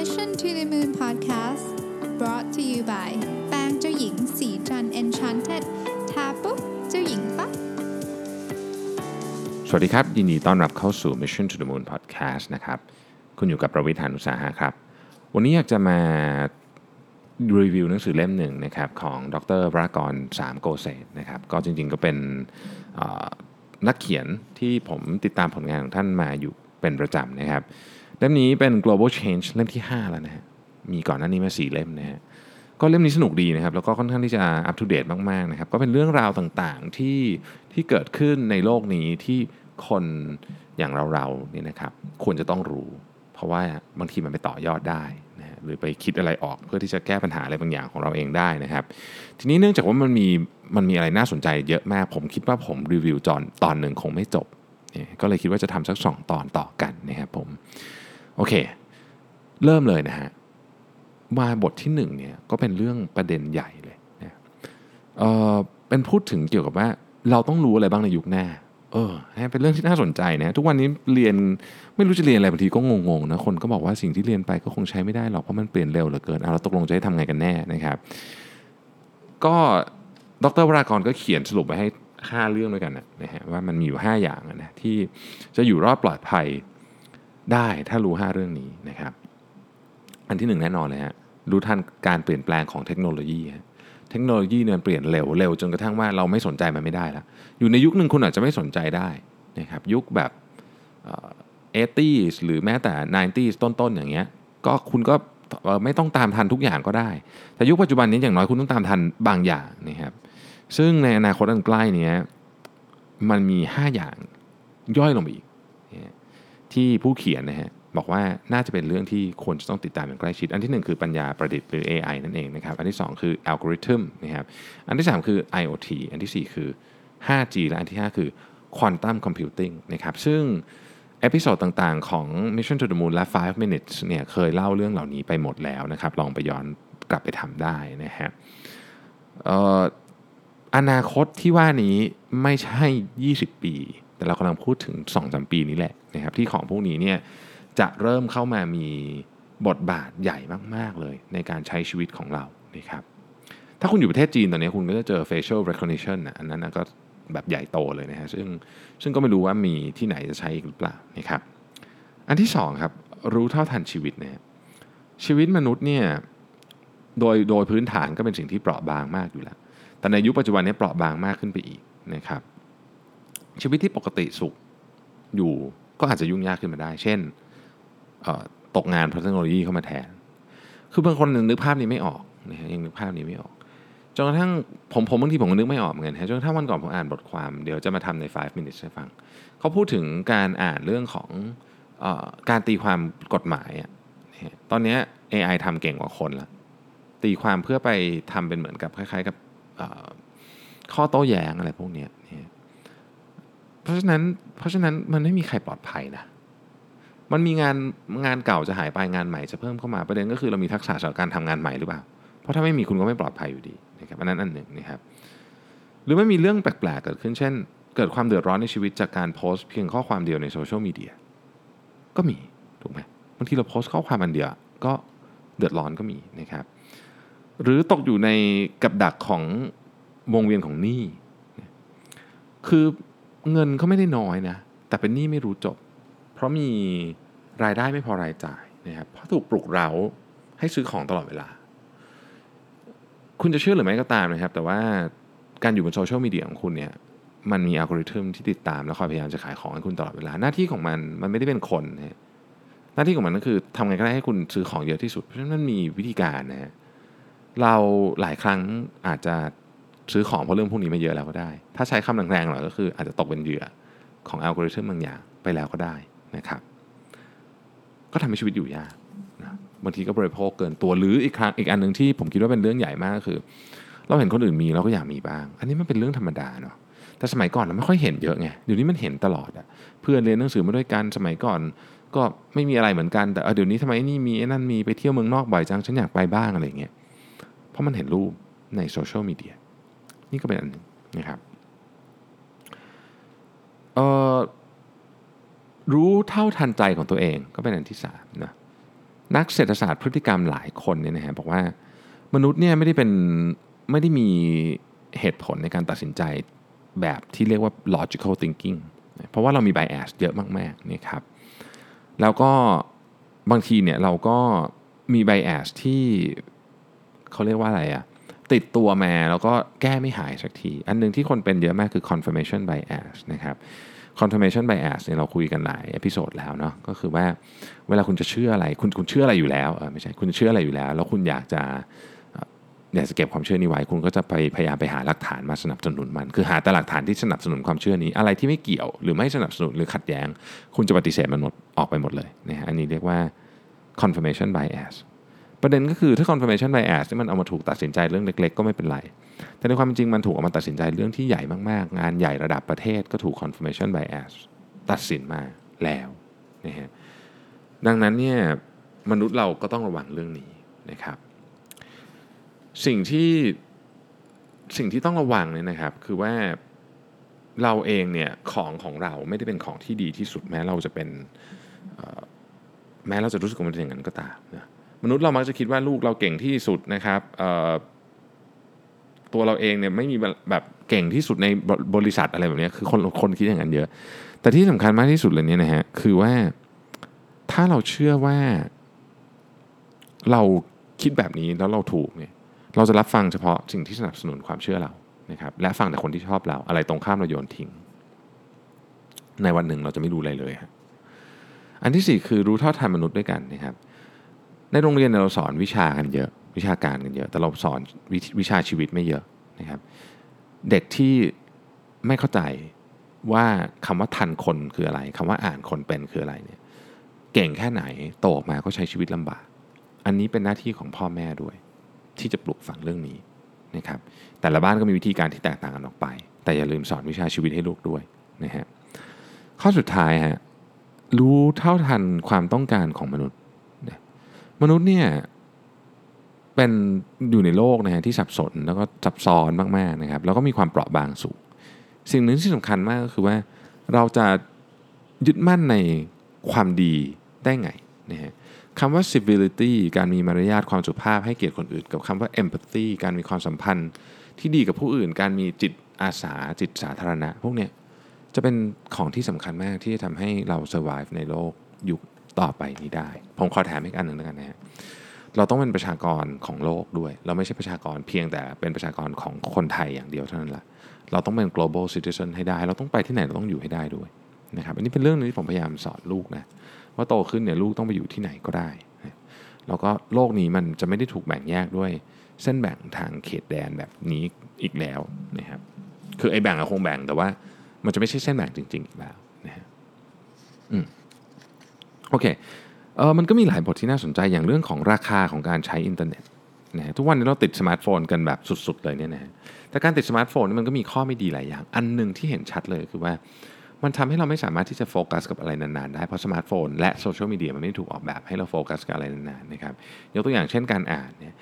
Mission to the Moon Podcast brought to you by แปรงเจ้าหญิงสีจัน Enchanted ทาปุ๊บเจ้าหญิงปั๊บสวัสดีครับ ยินดีต้อนรับเข้าสู่ Mission to the Moon Podcast นะครับ คุณอยู่กับประวิทยานุสาหะครับ วันนี้อยากจะมารีวิวหนังสือเล่มหนึ่งนะครับของดรวรากรสามโกเศษนะครับก็จริงๆก็เป็นนักเขียนที่ผมติดตามผลงานของท่านมาอยู่เป็นประจำนะครับ เล่มนี้เป็น global change เล่มที่ 5 แล้วนะฮะ มีก่อนหน้านี้มา 4 เล่มนะฮะ ก็เล่มนี้สนุกดีนะครับ แล้วก็ค่อนข้างที่จะอัปเดตมากๆนะครับ ก็เป็นเรื่องราวต่างๆที่ที่เกิดขึ้นในโลกนี้ที่คนอย่างเราๆเนี่ยนะครับ ควรจะต้องรู้ เพราะว่าบางทีมันไปต่อยอดได้นะฮะหรือไปคิดอะไรออกเพื่อที่จะแก้ปัญหาอะไรบางอย่างของเราเองได้นะครับ ทีนี้เนื่องจากว่ามันมีมันมีอะไรน่าสนใจเยอะมาก ผมคิดว่าผมรีวิวจอนตอนหนึ่งคงไม่จบ ก็เลยคิดว่าจะทำสักสองตอนต่อกันนะครับผม โอเค เริ่มเลยนะฮะมาบทที่หนึ่งเนี่ยก็เป็นเรื่องประเด็นใหญ่เลยนะเออเป็นพูดถึงเกี่ยวกับว่าเราต้องรู้อะไรบ้างในยุคหน้า เออเป็นเรื่องที่น่าสนใจนะทุกวันนี้เรียนไม่รู้จะเรียนอะไรบางทีก็งงๆนะคนก็บอกว่าสิ่งที่เรียนไปก็คงใช้ไม่ได้หรอกเพราะมันเปลี่ยนเร็วเหลือเกินเอาเราตกลงจะให้ทำไงกันแน่นะครับ ก็ดรวรากรก็เขียนสรุปไว้ให้ 5 เรื่องด้วยกันนะนะฮะว่ามันมีอยู่ 5 อย่างนะที่จะอยู่รอดปลอดภัย ได้ถ้ารู้ 5 เรื่องนี้นะครับ อันที่หนึ่งแน่นอนเลยฮะรู้ทันการเปลี่ยนแปลงของเทคโนโลยีฮะเทคโนโลยีเนี่ยเปลี่ยนเร็วเร็วจนกระทั่งว่าเราไม่สนใจมันไม่ได้แล้วอยู่ในยุคหนึ่งคุณอาจจะไม่สนใจได้นะครับยุคแบบเอตี้หรือแม้แต่ 90s ต้นๆ อย่างเงี้ยก็คุณก็ไม่ต้องตามทันทุกอย่างก็ได้ แต่ยุคปัจจุบันนี้อย่างน้อยคุณต้องตามทันบางอย่างนะครับซึ่งในอนาคตอันใกล้นี้มันมี 5 อย่างย่อยลงไปอีก ที่ผู้เขียนนะฮะบอกว่าน่าจะเป็นเรื่องที่ควรจะต้องติดตามอย่างใกล้ชิด อันที่ 1 คือปัญญาประดิษฐ์หรือ AI นั่นเองนะครับ อันที่ 2 คืออัลกอริทึมนะครับอันที่ 3 คือ IoT อันทีสี่4 คือ 5G และอันที่ 5 คือ Quantum Computing นะครับซึ่งepisode ต่างๆ ของ Mission to the Moon และ 5 minutes เนี่ยเคยเล่าเรื่องเหล่านี้ไปหมดแล้วนะครับ ลองไปย้อนกลับไปทำได้นะฮะอออนาคตที่ว่านี้ไม่ใช่ 20 ปี แต่เรากำลังพูดถึง2-3ปีนี้แหละนะครับที่ของพวกนี้เนี่ยจะเริ่มเข้ามามีบทบาทใหญ่มาก ๆ เลย ในการใช้ชีวิตของเรานะครับถ้าคุณอยู่ประเทศจีนตอนนี้คุณก็จะเจอ facial recognition นะอันนั้นก็แบบใหญ่โตเลยนะฮะซึ่งซึ่งก็ไม่รู้ว่ามีที่ไหนจะใช้อีกหรือเปล่านะครับอันที่สองครับรู้เท่าทันชีวิตนะฮะชีวิตมนุษย์เนี่ยโดยโดยพื้นฐานก็เป็นสิ่งที่เปราะบางมากอยู่แล้ว แต่ในยุคปัจจุบันนี้เปราะบางมากขึ้นไปอีกนะครับ ชีวิตที่ปกติสุขอยู่ก็อาจจะยุ่งยากขึ้นมาได้ เช่นตกงานเพราะเทคโนโลยีเข้ามาแทน คือบางคนนึกภาพนี้ไม่ออกนะฮะยังนึกภาพนี้ไม่ออกจนกระทั่งผมผมบางทีผมก็นึกไม่ออกเหมือนกันฮะจนกระทั่งวันก่อนผมอ่านบทความเดี๋ยวจะมาทำใน 5 minutes ให้ฟัง เขาพูดถึงการอ่านเรื่องของออการตีความกฎหมายอะนะตอนนี้ AI ทำเก่งกว่าคนละตีความเพื่อไปทำเป็นเหมือนกับคล้ายๆกับข้อโต้แย้งอะไรพวกนี้ เพราะฉะนั้นเพราะฉะนั้นมันไม่มีใครปลอดภัยนะ มันมีงานงานเก่าจะหายไปงานใหม่จะเพิ่มเข้ามาประเด็นก็คือเรามีทักษะสำหรับการทำงานใหม่หรือเปล่า เพราะถ้าไม่มีคุณก็ไม่ปลอดภัยอยู่ดีนะครับอันนั้นอันหนึ่งนะครับ หรือไม่มีเรื่องแปลกๆเกิดขึ้นเช่น เกิดความเดือดร้อนในชีวิตจากการโพสต์เพียงข้อความเดียวในโซเชียลมีเดียก็มีถูกไหมบางทีเราโพสต์ข้อความอันเดียวก็เดือดร้อนก็มีนะครับหรือตกอยู่ในกับดักของวงเวียนของหนี้ คือ เงินเขาไม่ได้น้อยนะแต่เป็นหนี้ไม่รู้จบ เพราะมีรายได้ไม่พอรายจ่ายนะครับเพราะถูกปลุกเร้าให้ซื้อของตลอดเวลา คุณจะเชื่อหรือไม่ก็ตามนะครับ แต่ว่าการอยู่บนโซเชียลมีเดียของคุณเนี่ยมันมีอัลกอริทึมที่ติดตามและคอยพยายามจะขายของให้คุณตลอดเวลา หน้าที่ของมันมันไม่ได้เป็นคนนะฮะหน้าที่ของมันก็คือทำไงก็ได้ให้คุณซื้อของเยอะที่สุด เพราะฉะนั้นมันมีวิธีการนะฮะเราหลายครั้งอาจจะ ซื้อของเพราะเรื่องพวกนี้ม่เยอะแล้วก็ได้ ถ้าใช้คำแรงๆหน่อยก็คืออาจจะตกเป็นเหยื่อของอัลกอริทึมบางอย่างไปแล้วก็ได้นะครับ ก็ทำให้ชีวิตอยู่ยากนะบางทีก็บริโภคเกินตัวหรืออีกครั้งอีกอันหนึ่งที่ผมคิดว่าเป็นเรื่องใหญ่มากก็คือ เราเห็นคนอื่นมีเราก็อยากมีบ้าง อันนี้มันเป็นเรื่องธรรมดาเนาะแต่สมัยก่อนเราไม่ค่อยเห็นเยอะไงเดี๋ยวนี้มันเห็นตลอดอะเพื่อนเรียนหนังสือมาด้วยกันสมัยก่อน ก็ไม่มีอะไรเหมือนกันแต่เดี๋ยวนี้ทำไมไอ้นี่มีไอ้นั่นมีไปเที่ยวเมืองนอกบ่อยจังฉันอยากไปบ้างอะไรเงี้ยเพราะมันเห็นรูปในโซเชียลมีเดีย นี่ก็เป็นอันหนึ่งนะครับรู้เท่าทันใจของตัวเองก็เป็นอันที่สามนะนักเศรษฐศาสตร์พฤติกรรมหลายคนเนี่ยนะฮะบอกว่ามนุษย์เนี่ยไม่ได้เป็นไม่ได้มีเหตุผลในการตัดสินใจแบบที่เรียกว่า logical thinking เพราะว่าเรามี bias เยอะมากๆนี่ครับแล้วก็บางทีเนี่ยเราก็มี bias ที่เขาเรียกว่าอะไรอะ ติดตัวมาแล้วก็แก้ไม่หายสักที อันหนึงที่คนเป็นเยอะมากคือ confirmation bias นะครับ confirmation bias เนี่ยเราคุยกันหลาย episode แล้วเนาะก็คือว่าเวลาคุณจะเชื่ออะไร คุณคุณเชื่ออะไรอยู่แล้วเออไม่ใช่คุณเชื่ออะไรอยู่แล้ว แล้วคุณอยากจะเอ่ออยากจะเก็บความเชื่อนี้ไว้ คุณก็จะไปพยายามไปหาหลักฐานมาสนับสนุนมัน คือหาแต่หลักฐานที่สนับสนุนความเชื่อนี้ อะไรที่ไม่เกี่ยวหรือไม่สนับสนุนหรือขัดแย้ง คุณจะปฏิเสธมันหมดออกไปหมดเลยนะฮะอันนี้เรียกว่า confirmation bias ประเด็นก็คือถ้า confirmation bias ที่มันเอามาถูกตัดสินใจเรื่องเล็ก ๆ ก็ไม่เป็นไร แต่ในความเป็นจริงมันถูกเอามาตัดสินใจเรื่องที่ใหญ่มากๆ งานใหญ่ระดับประเทศก็ถูก confirmation bias ตัดสินมาแล้วนะฮะดังนั้นเนี่ยมนุษย์เราก็ต้องระวังเรื่องนี้นะครับ สิ่งที่สิ่งที่ต้องระวังเนี่ยนะครับ คือว่าเราเองเนี่ยของของเราไม่ได้เป็นของที่ดีที่สุดแม้เราจะเป็นแม้เราจะรู้สึกว่ามันเป็นอย่างนั้นก็ตามนะ มนุษย์เรามักจะคิดว่าลูกเราเก่งที่สุดนะครับตัวเราเองเนี่ยไม่มีแบบเก่งที่สุดในบริษัทอะไรแบบนี้คือคนคนคิดอย่างนั้นเยอะ แต่ที่สำคัญมากที่สุดเลยเนี่ยนะฮะคือว่าถ้าเราเชื่อว่าเราคิดแบบนี้แล้วเราถูกเนี่ยเราจะรับฟังเฉพาะสิ่งที่สนับสนุนความเชื่อเรานะครับและฟังแต่คนที่ชอบเรา อะไรตรงข้ามเราโยนทิ้ง ในวันหนึ่งเราจะไม่รู้อะไรเลยฮะอันที่สี่คือรู้เท่าทันมนุษย์ด้วยกันนะครับ ในโรงเรียนเราสอนวิชากันเยอะ วิชาการกันเยอะ แต่เราสอนววิชาชีวิตไม่เยอะนะครับ เด็กที่ไม่เข้าใจว่าคำว่าทันคนคืออะไรคำว่าอ่านคนเป็นคืออะไรเนี่ยเก่งแค่ไหนโตออกมาก็ใช้ชีวิตลำบาก อันนี้เป็นหน้าที่ของพ่อแม่ด้วย ที่จะปลูกฝังเรื่องนี้นะครับแต่ละบ้านก็มีวิธีการที่แตกต่างกันออกไป แต่อย่าลืมสอนวิชาชีวิตให้ลูกด้วยนะฮะข้อสุดท้ายฮะรู้เท่าทันความต้องการของมนุษย์ มนุษย์เนี่ยเป็นอยู่ในโลกนะฮะที่สับสนแล้วก็ซับซ้อนมากๆนะครับ แล้วก็มีความเปราะบางสูง สิ่งหนึ่งที่สำคัญมากก็คือว่าเราจะยึดมั่นในความดีได้ไงนะฮะคำว่า civility การมีมารยาทความสุภาพให้เกียรติคนอื่น กับคำว่า empathy การมีความสัมพันธ์ที่ดีกับผู้อื่น การมีจิตอาสาจิตสาธารณะ พวกเนี้ยจะเป็นของที่สำคัญมากที่จะทำให้เรา survive ในโลกยุค ต่อไปนี้ได้ ผมขอแถมอีกอันหนึ่งแล้วกันนะฮะเราต้องเป็นประชากรของโลกด้วย เราไม่ใช่ประชากรเพียงแต่เป็นประชากรของคนไทยอย่างเดียวเท่านั้นแหละเราต้องเป็น global citizen ให้ได้ เราต้องไปที่ไหนเราต้องอยู่ให้ได้ด้วยนะครับอันนี้เป็นเรื่องนึงที่ผมพยายามสอนลูกนะว่าโตขึ้นเนี่ยลูกต้องไปอยู่ที่ไหนก็ได้นะแล้วก็โลกนี้มันจะไม่ได้ถูกแบ่งแยกด้วย เส้นแบ่งทางเขตแดนแบบนี้อีกแล้วนะครับคือไอ้แบ่งอะคงแบ่งแต่ว่า มันจะไม่ใช่เส้นแบ่งจริงๆอีกแล้วนะฮะอืม โอเคเออมันก็มีหลายบทที่น่าสนใจอย่างเรื่องของราคาของการใช้อินเทอร์เน็ตนะฮะทุกวันนี้เราติดสมาร์ทโฟนกันแบบสุดๆเลยเนี่ยนะฮะแต่การติดสมาร์ทโฟนนี่มันก็มีข้อไม่ดีหลายอย่าง อันหนึ่งที่เห็นชัดเลยคือว่า มันทำให้เราไม่สามารถที่จะโฟกัสกับอะไรนานๆได้ เพราะสมาร์ทโฟนและโซเชียลมีเดียมันไม่ถูกออกแบบให้เราโฟกัสกับอะไรนานๆนะครับยกตัวอย่างเช่นการอ่านเนี่ย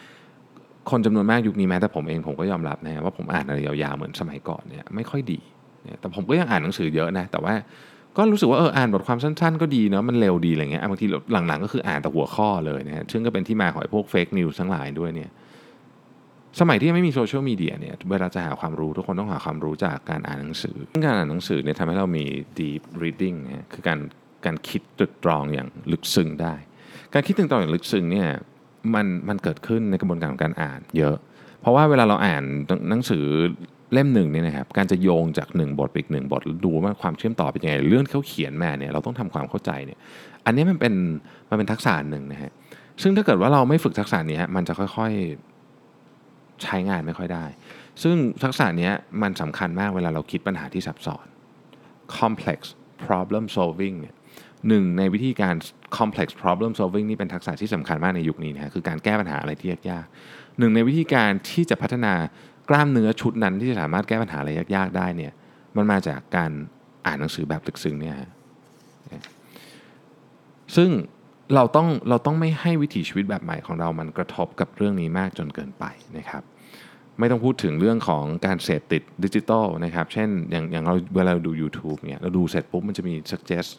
คนจำนวนมากยุคนี้แม้แต่ผมเองผมก็ยอมรับนะฮะว่าผมอ่านอะไรยาวๆเหมือนสมัยก่อนเนี่ยไม่ค่อยได้ แต่ผมก็ยังอ่านหนังสือเยอะนะแต่ว่า ก็รู้สึกว่าเอออ่านบทความสั้น ๆ ก็ดีเนาะมันเร็วดีอะไรเงี้ยบางทีหลังๆ ก็คืออ่านแต่หัวข้อเลยนะฮะซึ่งก็เป็นที่มาของพวกเฟกนิวส์ทั้งหลายด้วยเนี่ยสมัยที่ยังไม่มีโซเชียลมีเดียเนี่ยเวลาจะหาความรู้ทุกคนต้องหาความรู้จากการอ่านหนังสือ การอ่านหนังสือเนี่ยทำให้เรามี deep reading นะฮะคือการการคิดตรึกตรองอย่างลึกซึ้งได้ การคิดตรึกตรองอย่างลึกซึ้งเนี่ยมันมันเกิดขึ้นในกระบวนการของการอ่านเยอะ เพราะว่าเวลาเราอ่านหนังสือ เล่มหนึ่งเนี่ยนะครับการจะโยงจากหนึ่งบทไปอีกหนึ่งบทดูว่าความเชื่อมต่อเป็นยังไงเรื่องเขาเขียนมาเนี่ยเราต้องทำความเข้าใจเนี่ยอันนี้มันเป็นมันเป็นทักษะหนึ่งนะฮะซึ่งถ้าเกิดว่าเราไม่ฝึกทักษะนี้มันจะค่อยๆใช้งานไม่ค่อยได้ ซึ่งทักษะนี้มันสำคัญมากเวลาเราคิดปัญหาที่ซับซ้อน complex problem solving เนี่ยหนึ่งในวิธีการ complex problem solving นี่เป็นทักษะที่สำคัญมากในยุคนี้นะคคือการแก้ปัญหาอะไรที่ยากๆหนึ่งในวิธีการที่จะพัฒนา กล้ามเนื้อชุดนั้นที่จะสามารถแก้ปัญหาอะไรยากๆได้เนี่ยมันมาจากการอ่านหนังสือแบบลึกซึ้งเนี่ยซึ่งเราต้องเราต้องไม่ให้วิถีชีวิตแบบใหม่ของเรามันกระทบกับเรื่องนี้มากจนเกินไปนะครับไม่ต้องพูดถึงเรื่องของการเสพติดดิจิตอลนะครับ เช่นอย่างอย่างเราเวลาดู YouTube เนี่ยเราดูเสร็จปุ๊บมันจะมี suggest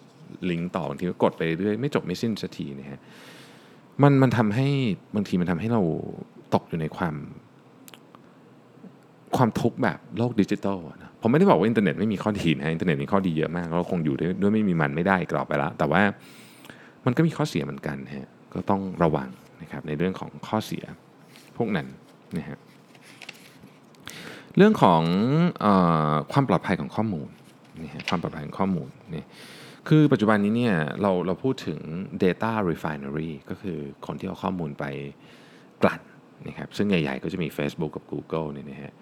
ลิงก์ต่อบางทีก็กดไปเรื่อยไม่จบไม่สิ้นสักทีนะฮะมันมันทำให้บางทีมันทำให้เราตกอยู่ในความ ความทุกข์แบบโลกดิจิทัลนะผมไม่ได้บอกว่าอินเทอร์เน็ตไม่มีข้อดีนะอินเทอร์เน็ตมีข้อดีเยอะมากเราคงอยู่โดยไม่มีมันไม่ได้อีกต่อไปแล้ว แต่ว่ามันก็มีข้อเสียเหมือนกันฮะก็ต้องระวังนะครับในเรื่องของข้อเสียพวกนั้นนะฮะเรื่องของเออความปลอดภัยของข้อมูลนี่ฮะความปลอดภัยของข้อมูลนี่คือปัจจุบันนี้เนี่ยเราเราพูดถึง data refinery ก็คือคนที่เอาข้อมูลไปกลั่นนะครับซึ่งใหญ่ๆก็จะมี Facebook กับ Google เนี่ยนะฮะ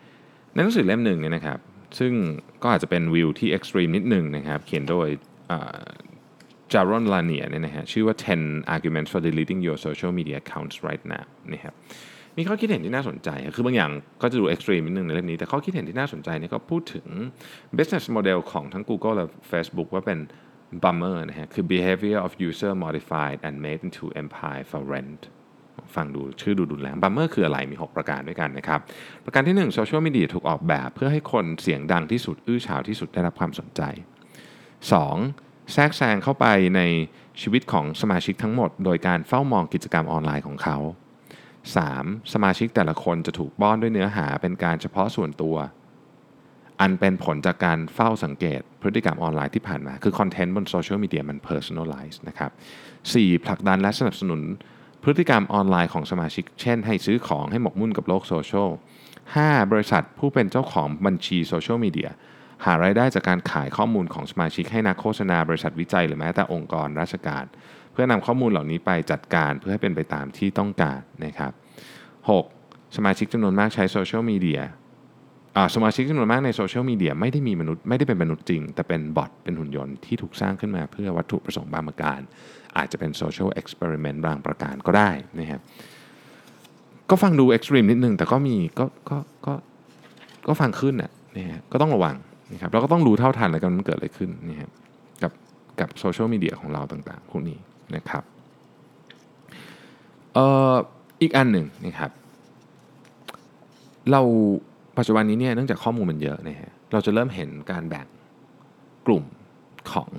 ในหนังสือเล่มหนึ่งเนี่ยนะครับ ซึ่งก็อาจจะเป็นวิวที่ extreme นิดหนึ่งนะครับ เขียนโดย Jaron Lanier เนี่ยนะฮะชื่อว่า 10 arguments for deleting your social media accounts right now นะครับมีข้อคิดเห็นที่น่าสนใจ คือบางอย่างก็จะดู extreme นิดหนึ่งในเล่มนี้ แต่ข้อคิดเห็นที่น่าสนใจเนี่ยก็พูดถึง business model ของทั้ง Google และ Facebook ว่าเป็น bummer นะฮะคือ behavior of user modified and made into empire for rent ฟังดูชื่อดูรุนแรง bummer คืออะไรมี 6 ประการด้วยกันนะครับ ประการที่1โซเชียลมีเดียถูกออกแบบ เพื่อให้คนเสียงดังที่สุด อื้อฉาวที่สุดได้รับความสนใจ 2. แทรกแซงเข้าไปในชีวิตของสมาชิกทั้งหมด โดยการเฝ้ามองกิจกรรมออนไลน์ของเขา 3. สมาชิกแต่ละคนจะถูกป้อนด้วยเนื้อหาเป็นการเฉพาะส่วนตัว อันเป็นผลจากการเฝ้าสังเกต พฤติกรรมออนไลน์ที่ผ่านมา คือคอนเทนต์บนโซเชียลมีเดียมัน personalize นะครับ 4. ผลักดันและสนับสนุน พฤติกรรมออนไลน์ของสมาชิก เช่น ให้ซื้อของให้หมกมุ่นกับโลกโซเชียล 5. บริษัทผู้เป็นเจ้าของบัญชีโซเชียลมีเดียหารายได้จากการขายข้อมูลของสมาชิกให้นักโฆษณาบริษัทวิจัย หรือแม้แต่องค์กรราชการ เพื่อนำข้อมูลเหล่านี้ไปจัดการเพื่อให้เป็นไปตามที่ต้องการนะครับ 6. สมาชิกจำนวนมากใช้โซเชียลมีเดีย สมาชิกจำนวนมากในโซเชียลมีเดียไม่ได้มีมนุษย์ไม่ได้เป็นมนุษย์จริง แต่เป็นบอทเป็นหุ่นยนต์ที่ถูกสร้างขึ้นมาเพื่อวัตถุประสงค์บางประการ อาจจะเป็น social experiment บางประการก็ได้นะครับก็ฟังดู extreme นิดนึง แต่ก็มีก็ก็ก็ก็ฟังขึ้นอะนะฮะก็ต้องระวังนะครับเราก็ต้องรู้เท่าทันเลยกันมันเกิดอะไรขึ้นนี่ครับกับกับโซเชียลมีเดียของเราต่างๆพวกนี้นะครับเอ่ออีกอันหนึ่งนะครับเรา ปัจจุบันนี้เนี่ยเนื่องจากข้อมูลมันเยอะนะฮะเราจะเริ่มเห็นการแบ่งกลุ่มของ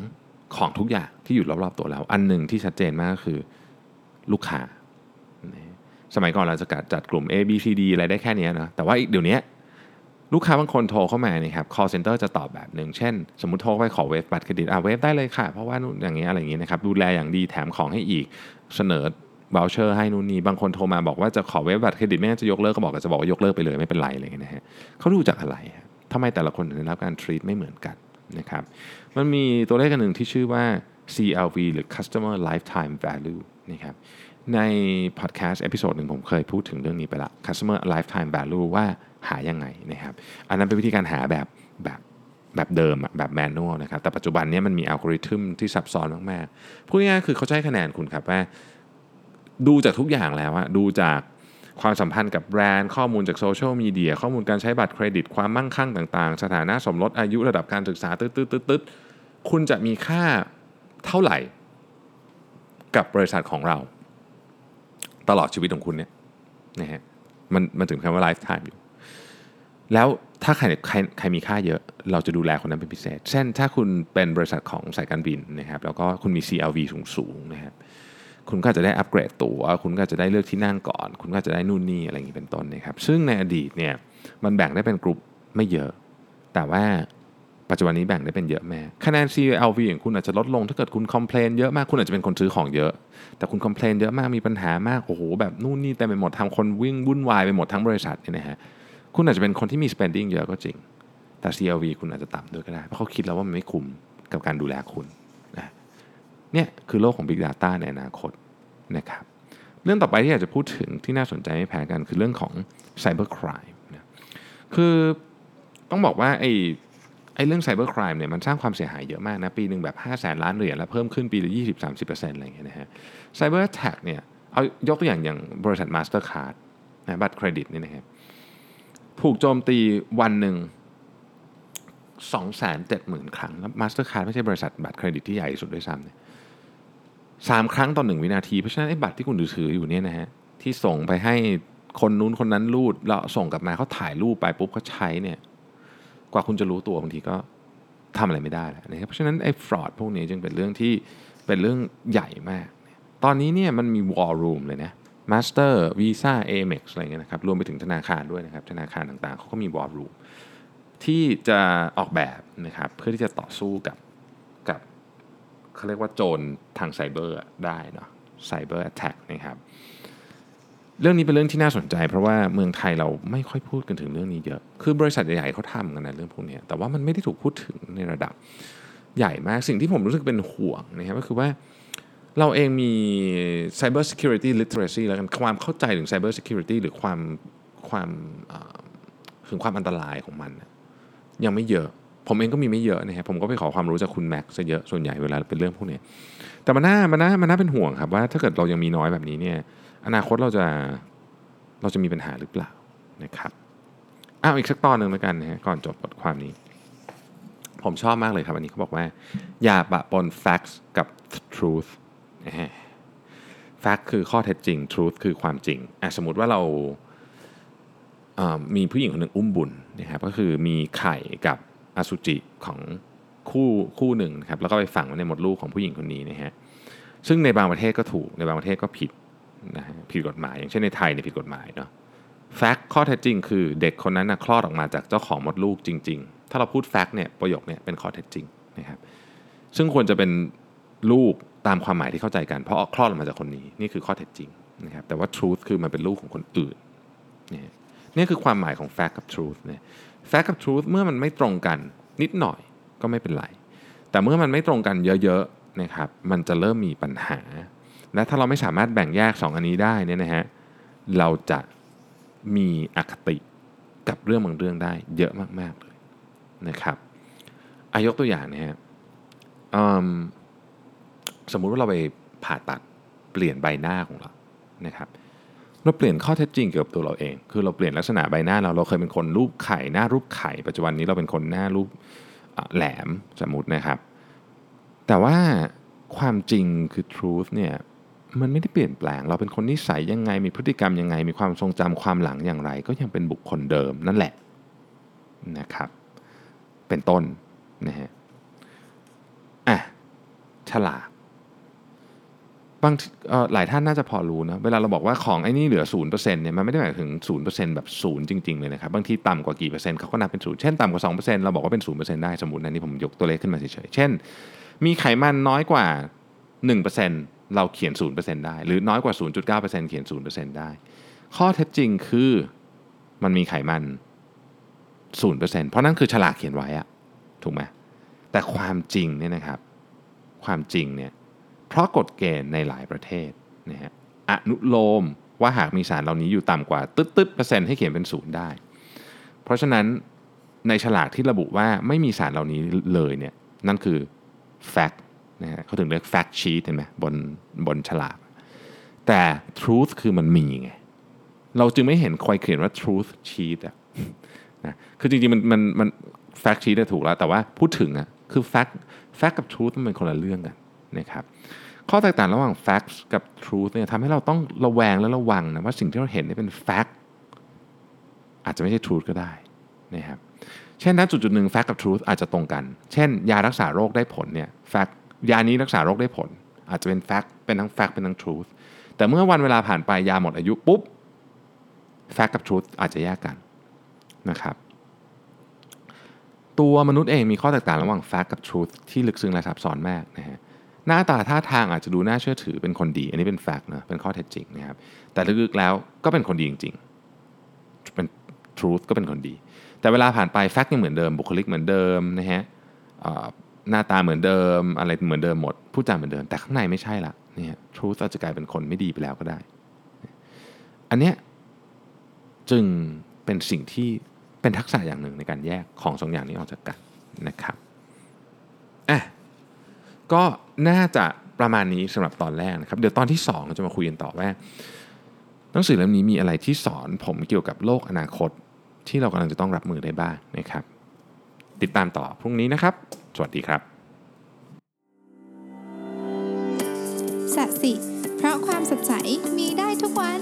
ของทุกอย่างที่อยู่รอบๆตัวเรา อันหนึ่งที่ชัดเจนมากคือลูกค้า สมัยก่อนเราจะจัดกลุ่ม A B C D อะไรได้แค่นี้นะแต่ว่าเดี๋ยวนี้ลูกค้าบางคนโทรเข้ามาเนี่ยครับ call center จะตอบแบบหนึ่ง เช่น สมมติโทรไปขอเวฟบัตรเครดิตอะเวฟได้เลยค่ะ เพราะว่านู่นอย่างเงี้ยอะไรอย่างงี้ยนะครับ ดูแลอย่างดีแถมของให้อีก เสนอ b า u เชอร์ให้นู่นนี่บางคนโทรมาบอกว่าจะขอเวฟบัตรเครดิตไม่งั้นจะยกเลิกก็บอกก็จะบอกว่ายกเลิกไปเลยไม่เป็นไรอะไรเงี้ยนะฮะเขาดูจากอะไรทำไมแต่ละคนถึงได้รับการ treat ไม่เหมือนกันนะครับมันมีตัวเลขกันหนึ่งที่ชื่อว่า CLV หรือ Customer Lifetime Value นะครับในพอดแคสต์ episode หนึ่งผมเคยพูดถึงเรื่องนี้ไปละ Customer Lifetime Value ว่าหายังไงนะครับอันนั้นเป็นวิธีการหาแบบแบบแบบเดิมแบบ manual นะครับแต่ปัจจุบันนี้มันมีอัลกอริทึมที่ซับซ้อนมากๆพูดง่ายๆคือเขาให้คะแนนคุณครับว่า ดูจากทุกอย่างแล้วอะดูจากความสัมพันธ์กับแบรนด์ ข้อมูลจากโซเชียลมีเดียข้อมูลการใช้บัตรเครดิตความมั่งคั่งต่างๆ สถานะสมรสอายุระดับการศึกษาตืดๆๆคุณจะมีค่าเท่าไหร่ กับบริษัทของเรา ตลอดชีวิตของคุณเนี่ยนะฮะมันมันถึงมีคำว่า lifetime อยู่ แล้วถ้าใครใครใครมีค่าเยอะ เราจะดูแลคนนั้นเป็นพิเศษ เช่นถ้าคุณเป็นบริษัทของสายการบินนะครับ แล้วก็คุณมี CLV สูงสูงนะครับ คุณก็จะได้อัปเกรดตัวคุณก็จะได้เลือกที่นั่งก่อน คุณก็จะได้นู่นนี่อะไรอย่างนี้เป็นต้นนะครับ ซึ่งในอดีตเนี่ยมันแบ่งได้เป็นกลุ่มไม่เยอะ แต่ว่าปัจจุบันนี้แบ่งได้เป็นเยอะแม่คะแนน CLV ของคุณอาจจะลดลงถ้าเกิดคุณคอมเพลนเยอะมากคุณอาจจะเป็นคนซื้อของเยอะ แต่คุณคอมเพลนเยอะมากมีปัญหามากโอ้โหแบบนู่นนี่แต่ไปหมดทำคนวิ่งวุ่นวายไปหมดทั้งบริษัทเนี่ยนะฮะคุณอาจจะเป็นคนที่มี spending เยอะก็จริง แต่ CLV คุณอาจจะต่ำด้วยก็ได้เพราะเขาคิดแล้วว่ามันไม่คุ้มกับการดูแลคุณนะ เนี่ยคือโลกของ Big Data ในอนาคตนะครับเรื่องต่อไปที่อยากจะพูดถึงที่น่าสนใจไม่แพ้กันคือเรื่องของ Cyber Crime นะคือต้องบอกว่าไอ้ไอ้เรื่อง cyber crime เนี่ยมันสร้างความเสียหายเยอะมากนะ ปีหนึ่งแบบ5 0 0แสนล้านเหรียญแล้วเพิ่มขึ้นปีละ20-30%อะไรอย่างเงี้ยนะฮะ cyber attack เนี่ยเอายกตัวอย่างอย่างบริษัท Mastercard นะบัตรเครดิตนี่นะครับถูกโจมตีวันหนึ่ง270,000 ครั้งแล้ว Mastercard ไม่ใช่บริษัทบัตรเครดิตที่ใหญ่ที่สุดด้วยซ้ำเนี่ย สามครั้งต่อหนึ่งวินาที เพราะฉะนั้นไอ้บัตรที่คุณถืออยู่เนี่ยนะฮะที่ส่งไปให้คนนู้นคนนั้นรูดแล้วส่งกลับมาเขาถ่ายรูปไปปุ๊บเขาใช้เนี่ยกว่าคุณจะรู้ตัวบางทีก็ทำอะไรไม่ได้แล้วนะครับเพราะฉะนั้นไอ้ฟรอดพวกนี้จึงเป็นเรื่องที่เป็นเรื่องใหญ่มาก ตอนนี้เนี่ยมันมี War Room เลยนะ Master Visa Amex Amex อะไรเงี้ยนะครับรวมไปถึงธนาคารด้วยนะครับธนาคารต่างๆเขาก็มี War Room ที่จะออกแบบนะครับเพื่อที่จะต่อสู้กับ เขาเรียกว่าโจรทางไซเบอร์ได้เนาะ cyber attack นะครับเรื่องนี้เป็นเรื่องที่น่าสนใจ เพราะว่าเมืองไทยเราไม่ค่อยพูดกันถึงเรื่องนี้เยอะ คือบริษัทใหญ่ๆเขาทำกันนะเรื่องพวกนี้แต่ว่ามันไม่ได้ถูกพูดถึงในระดับใหญ่มากสิ่งที่ผมรู้สึกเป็นห่วงนะครับก็คือว่าเราเองมี cyber security literacy แล้วกันความเข้าใจถึง cyber security หรือความความถึงความอันตรายของมัน ยังไม่เยอะ ผมเองก็มีไม่เยอะนะครับผมก็ไปขอความรู้จากคุณแม็กซ์เยอะส่วนใหญ่เวลาเป็นเรื่องพวกนี้แต่มันน่ามันน่ามันน่าเป็นห่วงครับว่าถ้าเกิดเรายังมีน้อยแบบนี้เนี่ยอนาคตเราจะเราจะมีปัญหาหรือเปล่านะครับอ้าวอีกสักตอนหนึ่งแล้วกันนะฮะก่อนจบบทความนี้ ผมชอบมากเลยครับ อันนี้เขาบอกว่า อย่าปะปน facts กับ truth fact คือข้อเท็จจริง truth คือความจริงอะสมมติว่าเรามีผู้หญิงคนหนึ่งอุ้มบุญนะครับก็คือมีไข่กับ อสุจิของคู่คู่หนึ่งนะครับแล้วก็ไปฝังไว้ในมดลูกของผู้หญิงคนนี้นะฮะซึ่งในบางประเทศก็ถูกในบางประเทศก็ผิดนะฮะผิดกฎหมาย อย่างเช่นในไทยเนี่ยผิดกฎหมายเนาะแฟกต์ข้อเท็จจริงคือเด็กคนนั้นนะคลอดออกมาจากเจ้าของมดลูกจริง ๆ ถ้าเราพูดแฟกต์เนี่ยประโยคเนี่ยเป็นข้อเท็จจริงนะครับซึ่งควรจะเป็นลูกตามความหมายที่เข้าใจกันเพราะคลอดออกมาจากคนนี้นี่คือข้อเท็จจริงนะครับแต่ว่า truth คือมันเป็นลูกของคนอื่นนี่นี่คือความหมายของ fact กับ truth เนี่ย fact กับ truth เมื่อมันไม่ตรงกันนิดหน่อยก็ไม่เป็นไร แต่เมื่อมันไม่ตรงกันเยอะๆนะครับมันจะเริ่มมีปัญหา และถ้าเราไม่สามารถแบ่งแยก 2 อันนี้ได้เนี่ยนะฮะเราจะมีอคติกับเรื่องบางเรื่องได้เยอะมากๆเลยนะครับอายกตัวอย่างนะฮะสมมุติว่าเราไปผ่าตัดเปลี่ยนใบหน้าของเรานะครับ เราเปลี่ยนข้อเท็จจริงเกี่ยวกับตัวเราเอง คือเราเปลี่ยนลักษณะใบหน้าเราเราเคยเป็นคนรูปไข่หน้ารูปไข่ปัจจุบันนี้เราเป็นคนหน้ารูปแหลมสมมตินะครับ แต่ว่าความจริงคือ truth เนี่ยมันไม่ได้เปลี่ยนแปลง เราเป็นคนนิสัยยังไง มีพฤติกรรมยังไง มีความทรงจำความหลังอย่างไร ก็ยังเป็นบุคคลเดิมนั่นแหละนะครับ เป็นต้นนะฮะอะฉลาด บางหลายท่านน่าจะพอรู้นะเวลาเราบอกว่าของไอ้นี่เหลือ0%เนี่ยมันไม่ได้หมายถึง0%แบบศูนย์จริงๆเลยนะครับบางทีต่ำกว่ากี่เปอร์เซ็นต์เขาก็นับเป็นศูนย์เช่นต่ำกว่า2%เราบอกว่าเป็น0%ได้สมมตินะนี่ผมยกตัวเลขขึ้นมาเฉยๆเช่น มีไขมันน้อยกว่า1%เราเขียน0%ได้ หรือน้อยกว่า0.9%เขียน0%ได้ ข้อเท็จจริงคือมันมีไขมัน0%เพราะนั่นคือฉลากเขียนไว้อะถูกไหมแต่ความจริงเนี่ยนะครับ ความจริงเนี่ย เพราะกฎเกณฑ์ในหลายประเทศนะฮะอนุโลมว่าหากมีสารเหล่านี้อยู่ต่ำกว่าตึ๊ดตึ๊ดเปอร์เซ็นต์ให้เขียนเป็นศูนย์ได้ เพราะฉะนั้นในฉลากที่ระบุว่าไม่มีสารเหล่านี้เลยเนี่ยนั่นคือ fact นะฮะเขาถึงเรียก fact sheet เห็นไหมบนบนฉลาก แต่ truth คือมันมีไง เราจึงไม่เห็นคอยเขียนว่า truth sheet อะนะคือจริงๆ มันมันมัน fact sheet ถูกแล้ว แต่ว่าพูดถึงอะคือ fact fact กับ truth มันเป็นคนละเรื่องกัน นะครับข้อแตกต่างระหว่าง facts กับ truth เนี่ยทำให้เราต้องระแวงและระวังนะว่าสิ่งที่เราเห็นนี่เป็น fact อาจจะไม่ใช่ truth ก็ได้นะครับเช่นณจุดจุดหนึ่ง fact กับ truth อาจจะตรงกัน เช่น ยารักษาโรคได้ผลเนี่ย fact ยานี้รักษาโรคได้ผล อาจจะเป็น fact เป็นทั้ง fact เป็นทั้ง truth แต่เมื่อวันเวลาผ่านไปยาหมดอายุปุ๊บ fact กับ truth อาจจะแยกกันนะครับตัวมนุษย์เองมีข้อแตกต่างระหว่าง fact กับ truth ที่ลึกซึ้งและซับซ้อนมากนะฮะ หน้าตาท่าทางอาจจะดูน่าเชื่อถือเป็นคนดี อันนี้เป็นแฟกต์นะเป็นข้อเท็จจริงนะครับแต่ลึกๆแล้วก็เป็นคนดีจริงๆเป็น truth ก็เป็นคนดี แต่เวลาผ่านไปแฟกต์ยังเหมือนเดิมบุคลิกเหมือนเดิมนะฮะหน้าตาเหมือนเดิม อะไรเหมือนเดิมหมดพูดจาเหมือนเดิม แต่ข้างในไม่ใช่ละนี่ truth อาจจะกลายเป็นคนไม่ดีไปแล้วก็ได้ อันเนี้ยจึงเป็นสิ่งที่เป็นทักษะอย่างหนึ่งในการแยกของสองอย่างนี้ออกจากกันนะครับ ก็น่าจะประมาณนี้สำหรับตอนแรกนะครับ เดี๋ยวตอนที่ 2 เราจะมาคุยกันต่อว่าหนังสือเล่มนี้มีอะไรที่สอนผมเกี่ยวกับโลกอนาคตที่เรากำลังจะต้องรับมือได้บ้างนะครับ ติดตามต่อพรุ่งนี้นะครับ สวัสดีครับสัสิเพราะความสดใสมีได้ทุกวัน